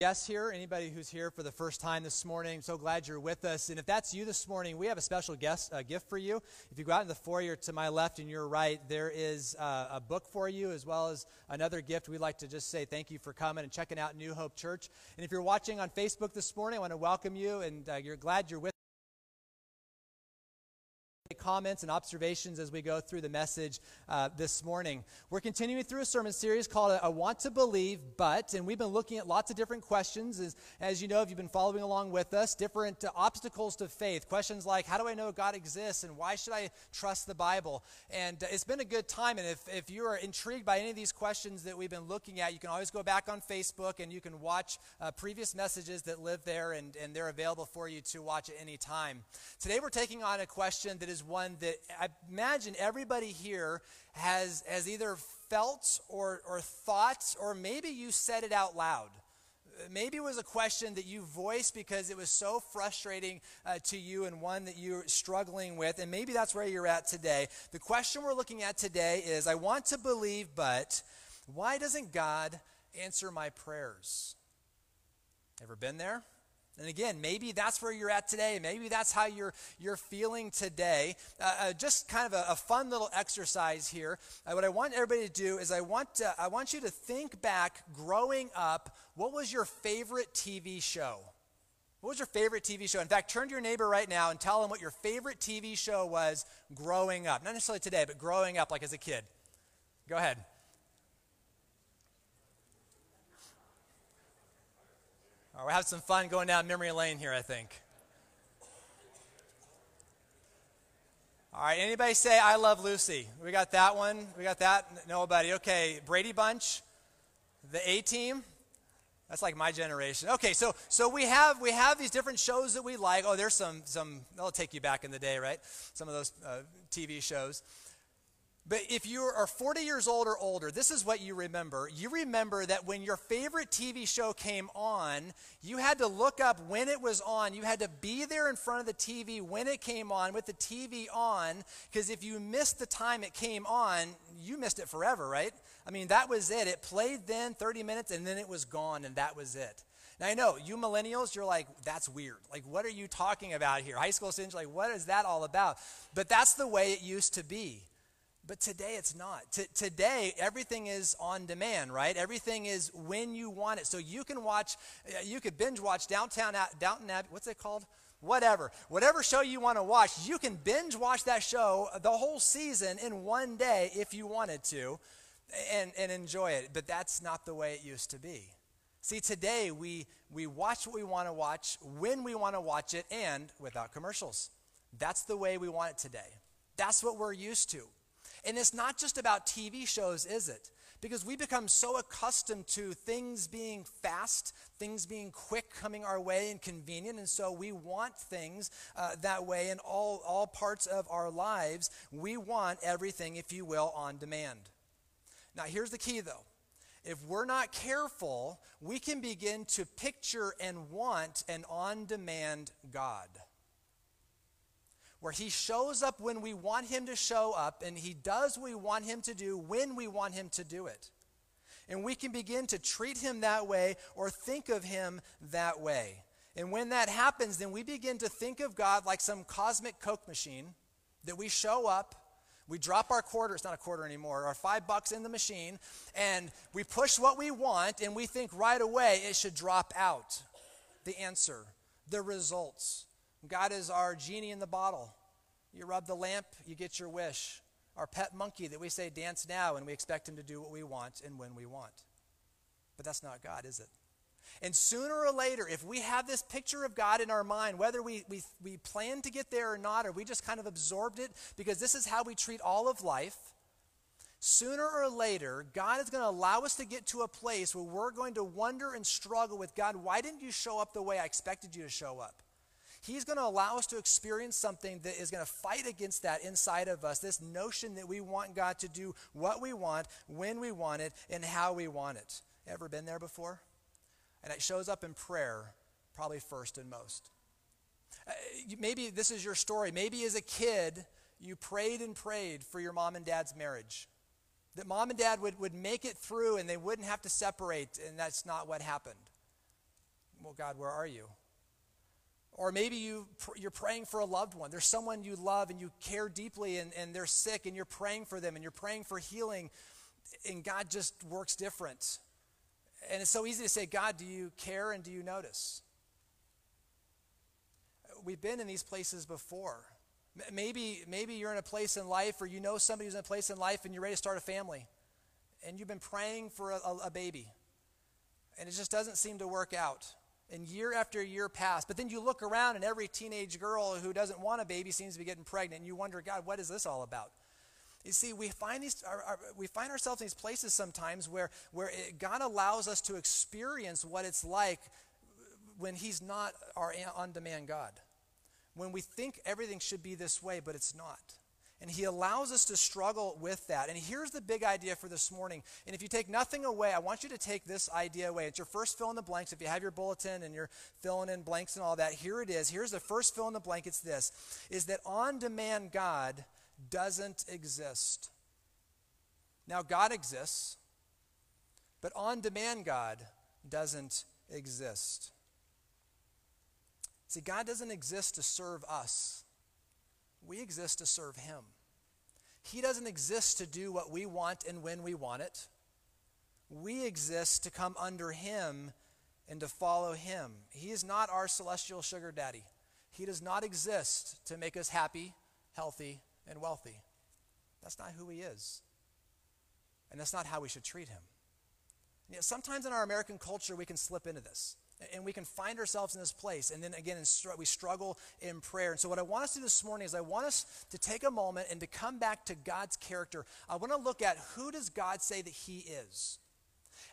guests here, anybody who's here for the first time this morning, so glad you're with us. And if that's you this morning, we have a special guest uh, gift for you. If you go out in the foyer to my left and your right, there is uh, a book for you as well as another gift. We'd like to just say thank you for coming and checking out New Hope Church. And if you're watching on Facebook this morning, I want to welcome you and uh, you're glad you're with comments and observations as we go through the message uh, this morning. We're continuing through a sermon series called I Want to Believe, But, and we've been looking at lots of different questions. As, as you know, if you've been following along with us, different uh, obstacles to faith. Questions like, How do I know God exists? And why should I trust the Bible? And uh, it's been a good time. And if, if you are intrigued by any of these questions that we've been looking at, you can always go back on Facebook and you can watch uh, previous messages that live there, and, and they're available for you to watch at any time. Today, we're taking on a question that is is one that I imagine everybody here has, has either felt or, or thought, or maybe you said it out loud. Maybe it was a question that you voiced because it was so frustrating uh, to you and one that you're struggling with, and maybe that's where you're at today. The question we're looking at today is I want to believe, but why doesn't God answer my prayers? Ever been there? And again, maybe that's where you're at today. Maybe that's how you're, you're feeling today. Uh, uh, just kind of a, a, fun little exercise here. Uh, what I want everybody to do is I want, to, I want you to think back growing up. What was your favorite TV show? What was your favorite TV show? In fact, turn to your neighbor right now and tell them what your favorite TV show was growing up. Not necessarily today, but growing up like as a kid. Go ahead. Right, we're having some fun going down memory lane here, I think. All right, anybody say I love Lucy? We got that one. We got that. Nobody. Okay, Brady Bunch, the A Team. That's like my generation. Okay, so so we have we have these different shows that we like. Oh, there's some some. That'll take you back in the day, right? Some of those uh, TV shows. But if you are 40 years old or older, this is what you remember. You remember that when your favorite TV show came on, you had to look up when it was on. You had to be there in front of the TV when it came on with the TV on, because if you missed the time it came on, you missed it forever, right? I mean, that was it. It played then 30 minutes and then it was gone and that was it. Now, I know you millennials, you're like, that's weird. Like, what are you talking about here? High school students, like, what is that all about? But that's the way it used to be. But today it's not. T- today everything is on demand, right? Everything is when you want it. So you can watch, uh, you could binge watch Downtown, Downton Abbey. What's it called? Whatever. Whatever show you want to watch, you can binge watch that show the whole season in one day if you wanted to, and, and enjoy it. But that's not the way it used to be. See, today we we watch what we want to watch when we want to watch it, and without commercials. That's the way we want it today. That's what we're used to. And it's not just about TV shows, is it? Because we become so accustomed to things being fast, things being quick coming our way and convenient, and so we want things uh, that way in all, all parts of our lives. We want everything, if you will, on demand. Now, here's the key though. If we're not careful, we can begin to picture and want an on demand God where he shows up when we want him to show up and he does what we want him to do when we want him to do it. And we can begin to treat him that way or think of him that way. And when that happens, then we begin to think of God like some cosmic Coke machine that we show up, we drop our quarter, it's not a quarter anymore, our five bucks in the machine, and we push what we want, and we think right away it should drop out. The answer, the results. God is our genie in the bottle. You rub the lamp, you get your wish. Our pet monkey that we say dance now, and we expect him to do what we want and when we want. But that's not God, is it? And sooner or later, if we have this picture of God in our mind, whether we, we, we plan to get there or not, or we just kind of absorbed it because this is how we treat all of life, sooner or later, God is going to allow us to get to a place where we're going to wonder and struggle with God, why didn't you show up the way I expected you to show up? He's going to allow us to experience something that is going to fight against that inside of us this notion that we want God to do what we want, when we want it, and how we want it. Ever been there before? And it shows up in prayer, probably first and most. Uh, maybe this is your story. Maybe as a kid, you prayed and prayed for your mom and dad's marriage. That mom and dad would, would make it through and they wouldn't have to separate, and that's not what happened. well, God, where are you? Or maybe you, you're praying for a loved one. There's someone you love and you care deeply and, and they're sick and you're praying for them and you're praying for healing and God just works different. And it's so easy to say, God, do you care and do you notice? We've been in these places before. Maybe, maybe you're in a place in life or you know somebody who's in a place in life and you're ready to start a family. And you've been praying for a, a baby. And it just doesn't seem to work out and year after year pass. But then you look around, and every teenage girl who doesn't want a baby seems to be getting pregnant, and you wonder, God, what is this all about? You see, we find, these, our, our, we find ourselves in these places sometimes where, where it, God allows us to experience what it's like when He's not our on demand God. When we think everything should be this way, but it's not. And he allows us to struggle with that. And here's the big idea for this morning. And if you take nothing away, I want you to take this idea away. It's your first fill in the blanks. If you have your bulletin and you're filling in blanks and all that, here it is. Here's the first fill in the blank. It's this is that on demand God doesn't exist. Now, God exists, but on demand God doesn't exist. See, God doesn't exist to serve us. We exist to serve Him. He doesn't exist to do what we want and when we want it. We exist to come under Him and to follow Him. He is not our celestial sugar daddy. He does not exist to make us happy, healthy, and wealthy. That's not who He is. And that's not how we should treat Him. Yet sometimes in our American culture, we can slip into this and we can find ourselves in this place. And then again we struggle in prayer. And so what i want us to do this morning is i want us to take a moment and to come back to god's character. I want to look at who does god say that he is?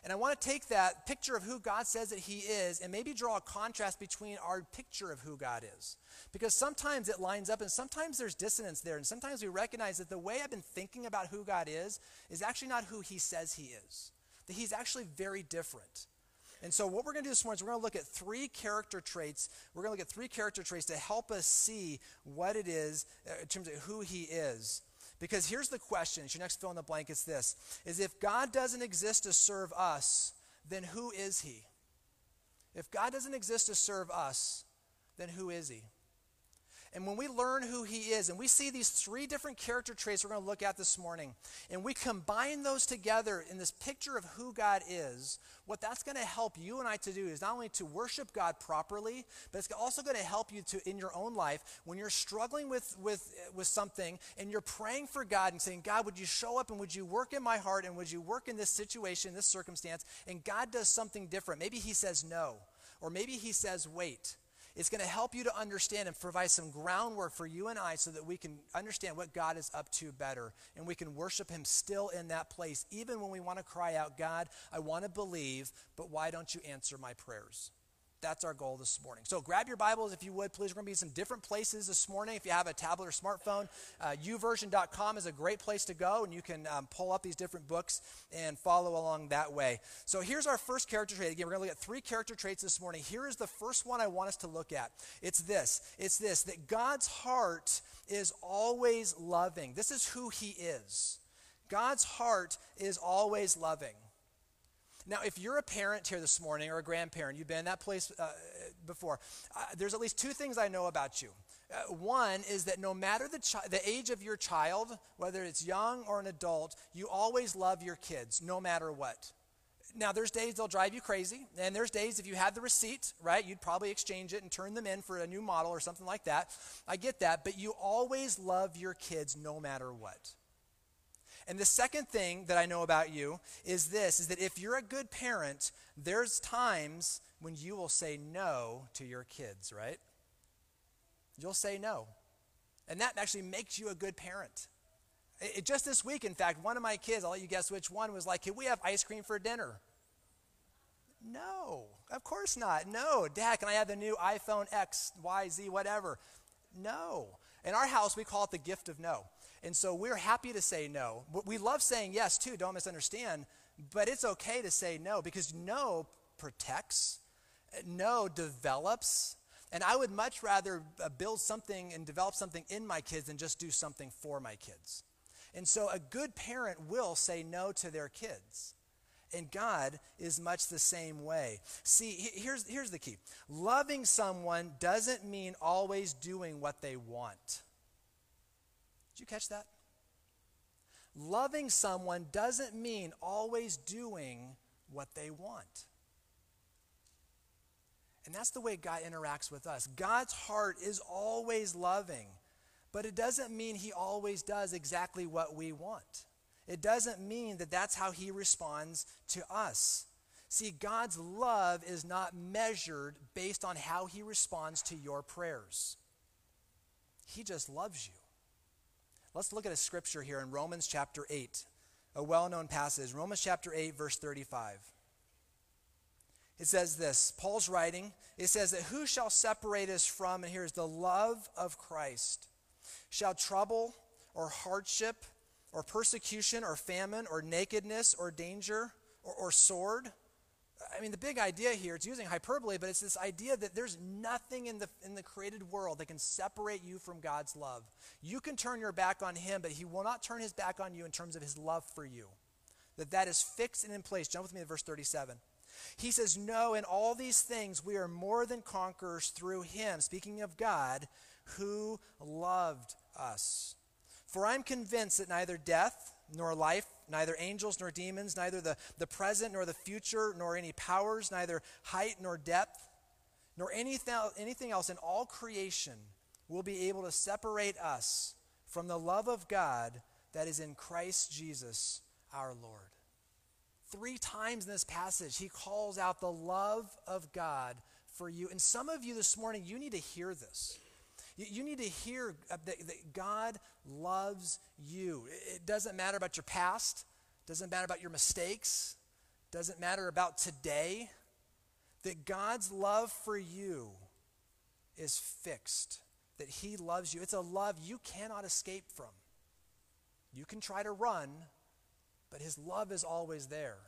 And i want to take that picture of who god says that he is and maybe draw a contrast between our picture of who god is. Because sometimes it lines up and sometimes there's dissonance there. And sometimes we recognize that the way i've been thinking about who god is is actually not who he says he is. That he's actually very different and so, what we're going to do this morning is we're going to look at three character traits. We're going to look at three character traits to help us see what it is uh, in terms of who He is. Because here's the question. It's your next fill in the blank. It's this: is if God doesn't exist to serve us, then who is He? If God doesn't exist to serve us, then who is He? And when we learn who he is, and we see these three different character traits we're going to look at this morning, and we combine those together in this picture of who God is, what that's going to help you and I to do is not only to worship God properly, but it's also going to help you to in your own life when you're struggling with, with, with something and you're praying for God and saying, God, would you show up and would you work in my heart and would you work in this situation, this circumstance, and God does something different. Maybe he says no, or maybe he says wait it's going to help you to understand and provide some groundwork for you and I so that we can understand what God is up to better. And we can worship Him still in that place, even when we want to cry out, God, I want to believe, but why don't you answer my prayers? That's our goal this morning. So grab your Bibles if you would, please. We're going to be in some different places this morning. If you have a tablet or smartphone, uh, youversion.com is a great place to go, and you can um, pull up these different books and follow along that way. So here's our first character trait. Again, we're going to look at three character traits this morning. Here is the first one I want us to look at. It's this. It's this that God's heart is always loving. This is who He is. God's heart is always loving. Now, if you're a parent here this morning or a grandparent, you've been in that place uh, before, uh, there's at least two things I know about you. Uh, one is that no matter the, chi- the age of your child, whether it's young or an adult, you always love your kids, no matter what. Now, there's days they'll drive you crazy, and there's days if you had the receipt, right, you'd probably exchange it and turn them in for a new model or something like that. I get that, but you always love your kids no matter what. And the second thing that I know about you is this is that if you're a good parent, there's times when you will say no to your kids, right? You'll say no. And that actually makes you a good parent. It, just this week, in fact, one of my kids, I'll let you guess which one, was like, Can we have ice cream for dinner? No, of course not. No, Dad, can I have the new iPhone X, Y, Z, whatever? No. In our house, we call it the gift of no. And so we're happy to say no. We love saying yes too, don't misunderstand. But it's okay to say no because no protects, no develops. And I would much rather uh, build something and develop something in my kids than just do something for my kids. And so a good parent will say no to their kids. And God is much the same way. See, here's, here's the key loving someone doesn't mean always doing what they want. Did you catch that? Loving someone doesn't mean always doing what they want. And that's the way God interacts with us. God's heart is always loving, but it doesn't mean he always does exactly what we want. It doesn't mean that that's how he responds to us. See, God's love is not measured based on how he responds to your prayers. He just loves you. Let's look at a scripture here in Romans chapter 8, a well known passage. Romans chapter 8, verse 35. It says this Paul's writing, it says that who shall separate us from, and here's the love of Christ? Shall trouble or hardship or persecution or famine or nakedness or danger or, or sword? I mean, the big idea here, it's using hyperbole, but it's this idea that there's nothing in the, in the created world that can separate you from God's love. You can turn your back on Him, but He will not turn His back on you in terms of His love for you. That that is fixed and in place. Jump with me to verse 37. He says, No, in all these things we are more than conquerors through him, speaking of God, who loved us. For I'm convinced that neither death nor life, neither angels nor demons, neither the, the present nor the future, nor any powers, neither height nor depth, nor anything, anything else in all creation will be able to separate us from the love of God that is in Christ Jesus our Lord. Three times in this passage, he calls out the love of God for you. And some of you this morning, you need to hear this. You, need to hear uh, that, that God loves you. It doesn't matter about your past, doesn't matter about your mistakes, doesn't matter about today. That God's love for you is fixed. That He loves you. It's a love you cannot escape from. You can try to run, but his love is always there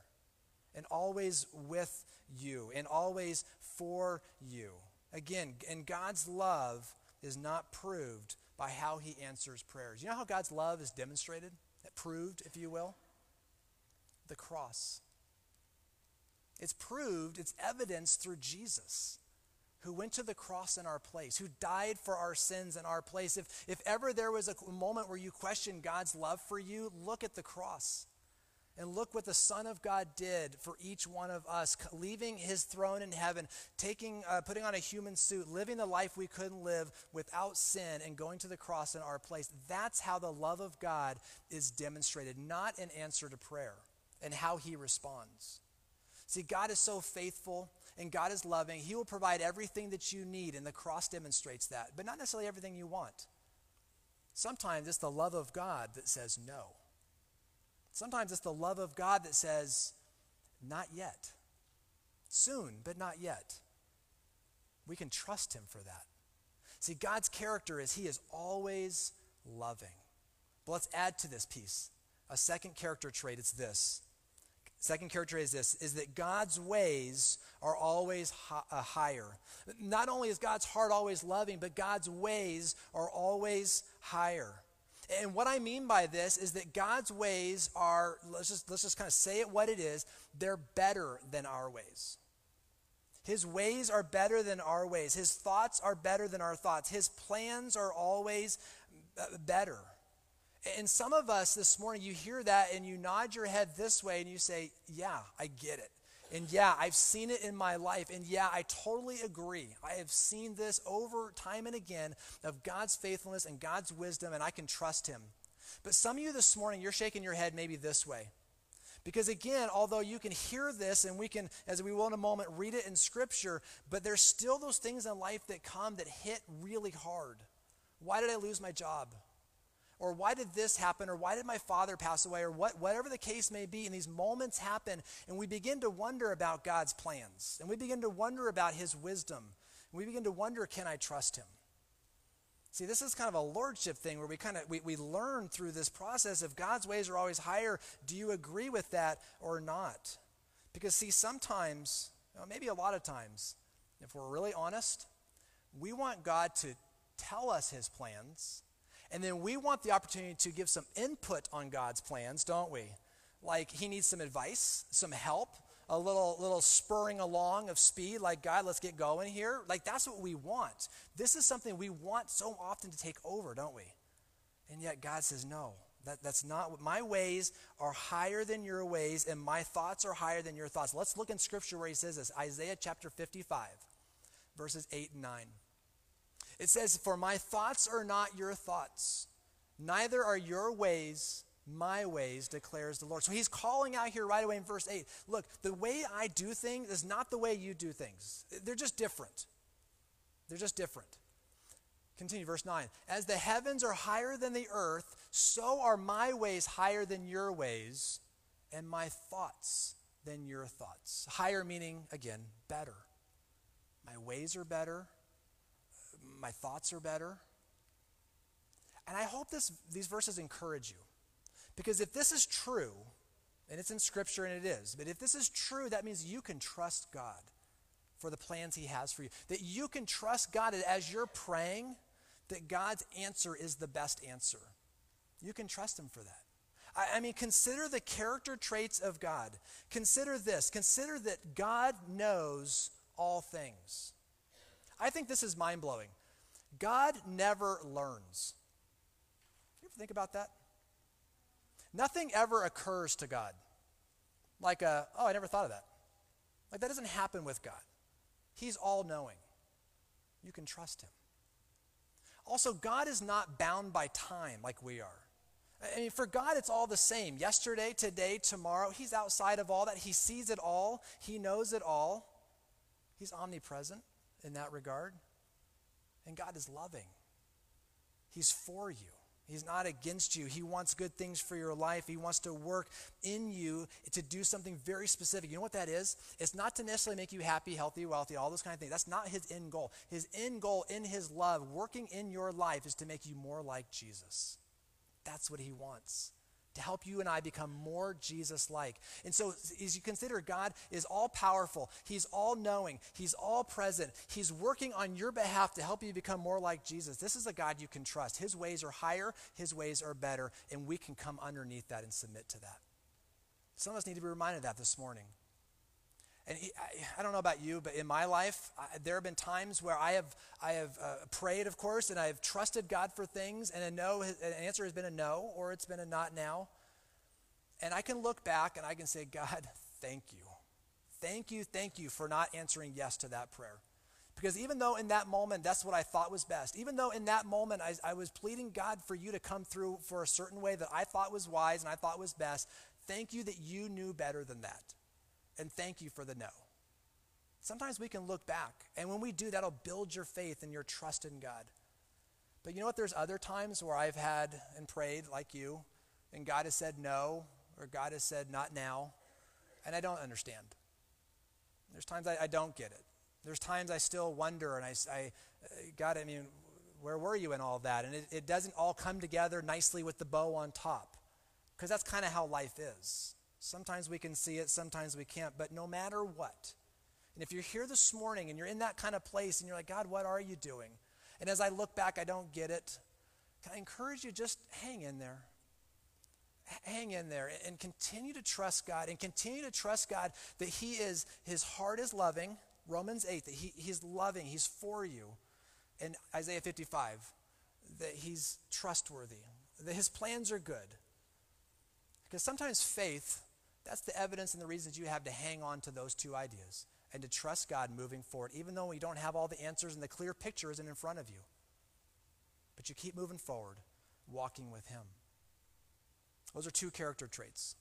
and always with you and always for you. Again, and God's love is not proved by how he answers prayers. You know how God's love is demonstrated, proved, if you will? The cross. It's proved, it's evidenced through Jesus who went to the cross in our place, who died for our sins in our place. If, if ever there was a moment where you question God's love for you, look at the cross. And look what the Son of God did for each one of us, leaving his throne in heaven, taking, uh, putting on a human suit, living the life we couldn't live without sin, and going to the cross in our place. That's how the love of God is demonstrated, not in answer to prayer and how he responds. See, God is so faithful and God is loving. He will provide everything that you need, and the cross demonstrates that, but not necessarily everything you want. Sometimes it's the love of God that says no. Sometimes it's the love of God that says, not yet. Soon, but not yet. We can trust Him for that. See, God's character is He is always loving. But let's add to this piece a second character trait. It's this. Second character is this is that God's ways are always uh, higher. Not only is God's heart always loving, but God's ways are always higher. And what I mean by this is that God's ways are, let's just, let's just kind of say it what it is, they're better than our ways. His ways are better than our ways. His thoughts are better than our thoughts. His plans are always uh, better. And some of us this morning, you hear that and you nod your head this way and you say, Yeah, I get it. And yeah, I've seen it in my life. And yeah, I totally agree. I have seen this over time and again of God's faithfulness and God's wisdom, and I can trust Him. But some of you this morning, you're shaking your head maybe this way. Because again, although you can hear this and we can, as we will in a moment, read it in Scripture, but there's still those things in life that come that hit really hard. Why did I lose my job? Or why did this happen or why did my father pass away or what, whatever the case may be and these moments happen and we begin to wonder about god's plans and we begin to wonder about his wisdom and we begin to wonder can i trust him? See this is kind of a lordship thing where we kind of we, we learn through this process if god's ways are always higher do you agree with that or not? Because see sometimes maybe a lot of times if we're really honest we want god to tell us his plans and then we want the opportunity to give some input on God's plans, don't we? like he needs some advice, some help, a little little spurring along of speed like God, let's get going here. Like that's what we want. This is something we want so often to take over, don't we? And yet God says no. That, that's not what my ways are higher than your ways, and my thoughts are higher than your thoughts. Let's look in scripture where he says this Isaiah chapter 55, verses 8 and 9. It says, For my thoughts are not your thoughts, neither are your ways my ways, declares the Lord. So he's calling out here right away in verse 8 look, the way I do things is not the way you do things, they're just different. They're just different. Continue, verse 9. As the heavens are higher than the earth, so are my ways higher than your ways, and my thoughts than your thoughts. Higher meaning, again, better. My ways are better, my thoughts are better. And I hope this, these verses encourage you. Because if this is true, and it's in Scripture and it is, but if this is true, that means you can trust God for the plans He has for you. That you can trust God as you're praying, that God's answer is the best answer. You can trust Him for that. I, I mean, consider the character traits of God. Consider this consider that God knows all things. I think this is mind blowing. God never learns. You ever think about that? Nothing ever occurs to God. Like, a, oh, I never thought of that. Like, that doesn't happen with God. He's all knowing. You can trust Him. Also, God is not bound by time like we are. I mean, for God, it's all the same. Yesterday, today, tomorrow. He's outside of all that. He sees it all, He knows it all. He's omnipresent in that regard. And God is loving, He's for you. He's not against you. He wants good things for your life. He wants to work in you to do something very specific. You know what that is? It's not to necessarily make you happy, healthy, wealthy, all those kind of things. That's not his end goal. His end goal in his love, working in your life, is to make you more like Jesus. That's what he wants to help you and I become more Jesus like. And so, as you consider, God is all powerful, He's all knowing, He's all present, He's working on your behalf to help you become more like Jesus. This is a God you can trust. His ways are higher, His ways are better, and we can come underneath that and submit to that. Some of us need to be reminded of that this morning. And he, I, I, don't know about you, but in my life, I, there have been times where I have, I have uh, prayed, of course, and I have trusted God for things, and a no, an answer has been a no, or it's been a not now. And I can look back and I can say, God, thank you. Thank you, thank you for not answering yes to that prayer. Because even though in that moment that's what I thought was best, even though in that moment I, I was pleading God for you to come through for a certain way that I thought was wise and I thought was best, thank you that you knew better than that and thank you for the no. Sometimes we can look back, and when we do, that'll build your faith and your trust in God. But you know what? There's other times where I've had and prayed like you, and God has said no, or God has said not now, and I don't understand. There's times I, I don't get it. There's times I still wonder, and I, I uh, God, I mean, where were you in all that? And it, it doesn't all come together nicely with the bow on top, because that's kind of how life is. Sometimes we can see it, sometimes we can't. But no matter what, and if you're here this morning and you're in that kind of place and you're like, God, what are you doing? And as I look back, I don't get it. Can I encourage you just hang in there? Hang in there and continue to trust God and continue to trust God that He is, His heart is loving. Romans 8, that he, He's loving, He's for you. And Isaiah 55, that He's trustworthy, that His plans are good. Because sometimes faith that's the evidence and the reasons you have to hang on to those two ideas and to trust God moving forward, even though you don't have all the answers and the clear picture isn't in front of you. But you keep moving forward, walking with Him. Those are two character traits.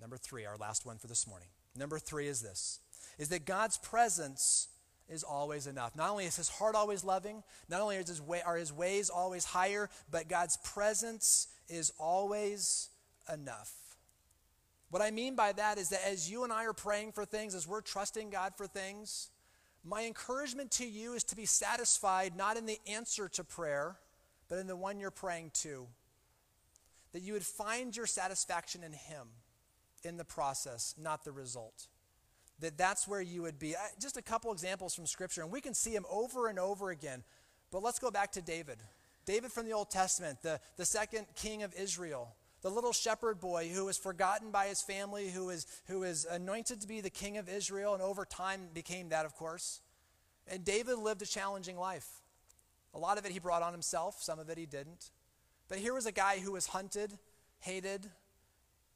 Number three, our last one for this morning. Number three is this is that God's presence is always enough. Not only is his heart always loving, not only is his way, are his ways always higher, but God's presence is always enough. What I mean by that is that as you and I are praying for things, as we're trusting God for things, my encouragement to you is to be satisfied not in the answer to prayer, but in the one you're praying to. That you would find your satisfaction in Him in the process, not the result. That that's where you would be. Just a couple examples from Scripture, and we can see them over and over again. But let's go back to David. David from the Old Testament, the, the second king of Israel the little shepherd boy who was forgotten by his family, who was, who was anointed to be the king of Israel, and over time became that, of course. And David lived a challenging life. A lot of it he brought on himself, some of it he didn't. But here was a guy who was hunted, hated.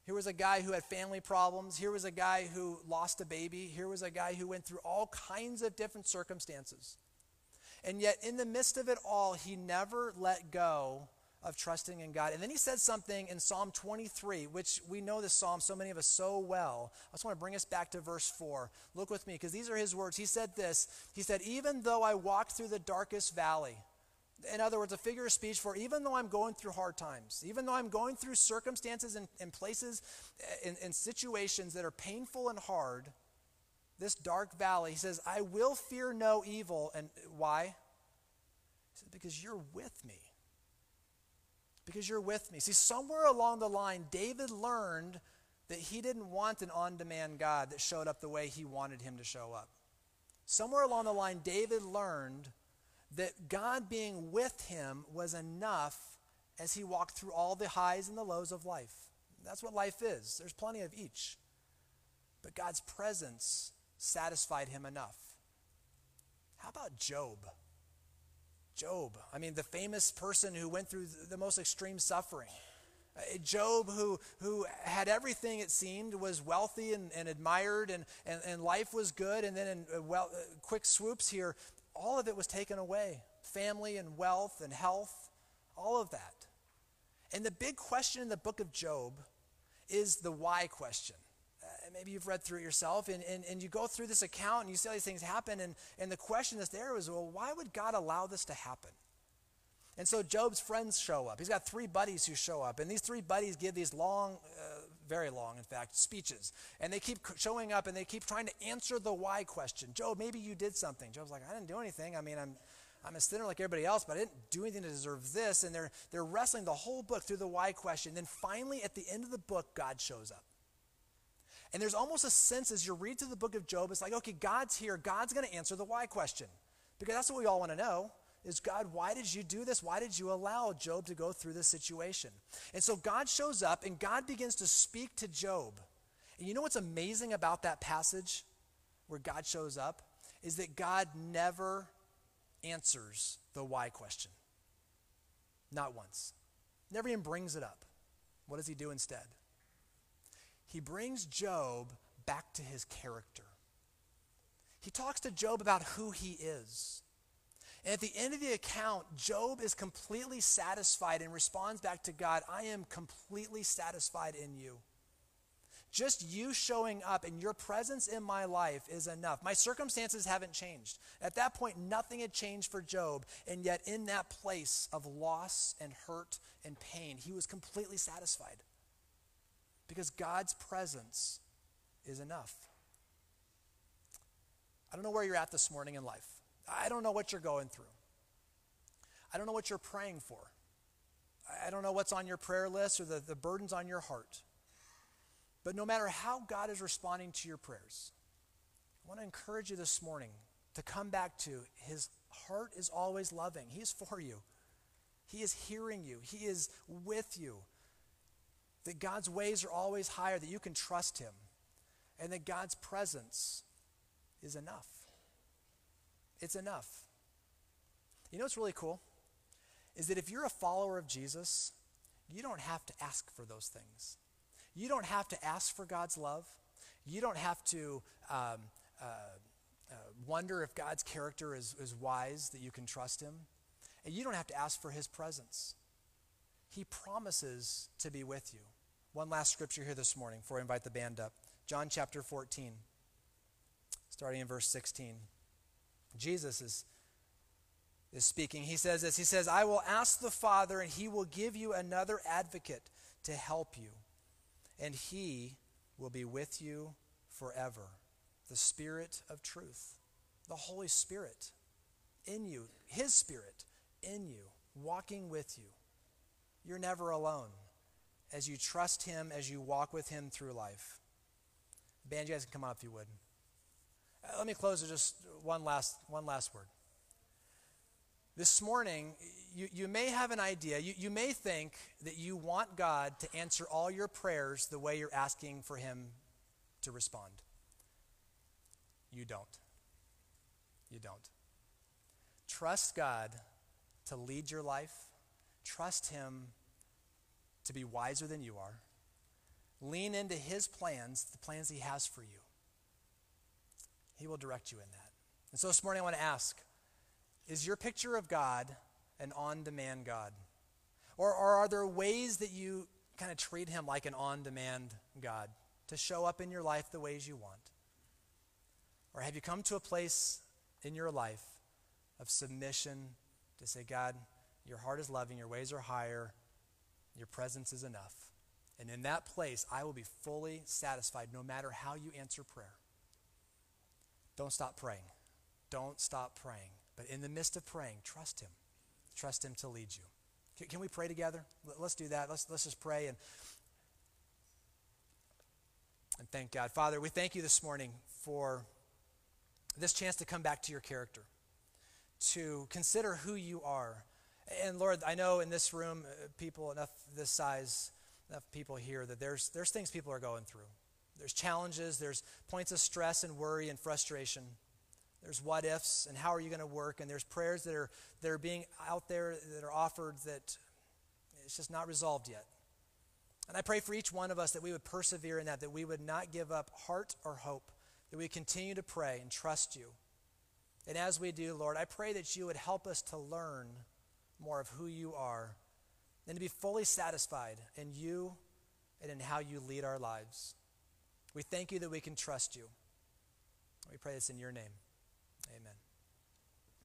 Here was a guy who had family problems. Here was a guy who lost a baby. Here was a guy who went through all kinds of different circumstances. And yet, in the midst of it all, he never let go of trusting in God. And then he said something in Psalm 23, which we know this psalm, so many of us so well. I just want to bring us back to verse 4. Look with me, because these are his words. He said this He said, Even though I walk through the darkest valley, in other words, a figure of speech for even though I'm going through hard times, even though I'm going through circumstances and, and places eh, and, and situations that are painful and hard, this dark valley, he says, I will fear no evil. And why? He says, Because you're with me. Because you're with me. See, somewhere along the line, David learned that he didn't want an on demand God that showed up the way he wanted him to show up. Somewhere along the line, David learned that God being with him was enough as he walked through all the highs and the lows of life. That's what life is. There's plenty of each. But God's presence satisfied him enough. How about Job? Job, I mean, the famous person who went through the most extreme suffering. Uh, Job, who, who had everything, it seemed, was wealthy and, and admired, and, and, and life was good, and then in uh, well, uh, quick swoops here, all of it was taken away family and wealth and health, all of that. And the big question in the book of Job is the why question. Maybe you've read through it yourself, and, and, and you go through this account and you see all these things happen, and, and the question that's there is, well, why would God allow this to happen? And so Job's friends show up. He's got three buddies who show up, and these three buddies give these long, uh, very long, in fact, speeches. And they keep showing up and they keep trying to answer the why question. Job, maybe you did something. Job's like, I didn't do anything. I mean, I'm, I'm a sinner like everybody else, but I didn't do anything to deserve this. And they're, they're wrestling the whole book through the why question. Then finally, at the end of the book, God shows up. And there's almost a sense as you read through the book of Job, it's like, okay, God's here. God's going to answer the why question. Because that's what we all want to know is God, why did you do this? Why did you allow Job to go through this situation? And so God shows up and God begins to speak to Job. And you know what's amazing about that passage where God shows up? Is that God never answers the why question. Not once. Never even brings it up. What does he do instead? He brings Job back to his character. He talks to Job about who he is. And at the end of the account, Job is completely satisfied and responds back to God I am completely satisfied in you. Just you showing up and your presence in my life is enough. My circumstances haven't changed. At that point, nothing had changed for Job. And yet, in that place of loss and hurt and pain, he was completely satisfied. Because God's presence is enough. I don't know where you're at this morning in life. I don't know what you're going through. I don't know what you're praying for. I don't know what's on your prayer list or the, the burdens on your heart. But no matter how God is responding to your prayers, I want to encourage you this morning to come back to His heart is always loving. He is for you, He is hearing you, He is with you. That God's ways are always higher, that you can trust Him, and that God's presence is enough. It's enough. You know what's really cool? Is that if you're a follower of Jesus, you don't have to ask for those things. You don't have to ask for God's love. You don't have to um, uh, uh, wonder if God's character is, is wise, that you can trust Him. And you don't have to ask for His presence. He promises to be with you. One last scripture here this morning before I invite the band up John chapter 14, starting in verse 16. Jesus is, is speaking. He says this He says, I will ask the Father, and he will give you another advocate to help you, and he will be with you forever. The Spirit of truth, the Holy Spirit in you, His Spirit in you, walking with you. You're never alone as you trust Him, as you walk with Him through life. Band, you guys can come up if you would. Uh, let me close with just one last, one last word. This morning, you, you may have an idea. You, you may think that you want God to answer all your prayers the way you're asking for Him to respond. You don't. You don't. Trust God to lead your life, trust Him to be wiser than you are. Lean into His plans, the plans He has for you. He will direct you in that. And so this morning I want to ask is your picture of God an on demand God? Or, or are there ways that you kind of treat Him like an on demand God to show up in your life the ways you want? Or have you come to a place in your life of submission to say, God, your heart is loving, your ways are higher, your presence is enough. And in that place, I will be fully satisfied no matter how you answer prayer. Don't stop praying. Don't stop praying. But in the midst of praying, trust Him. Trust Him to lead you. Can, can we pray together? Let's do that. Let's, let's just pray and, and thank God. Father, we thank you this morning for this chance to come back to your character, to consider who you are. And Lord, I know in this room, uh, people enough this size, enough people here, that there's, there's things people are going through. There's challenges, there's points of stress and worry and frustration. There's what ifs and how are you going to work, and there's prayers that are, that are being out there that are offered that it's just not resolved yet. And I pray for each one of us that we would persevere in that, that we would not give up heart or hope, that we continue to pray and trust you. And as we do, Lord, I pray that you would help us to learn more of who you are and to be fully satisfied in you and in how you lead our lives. We thank you that we can trust you. We pray this in your name. Amen.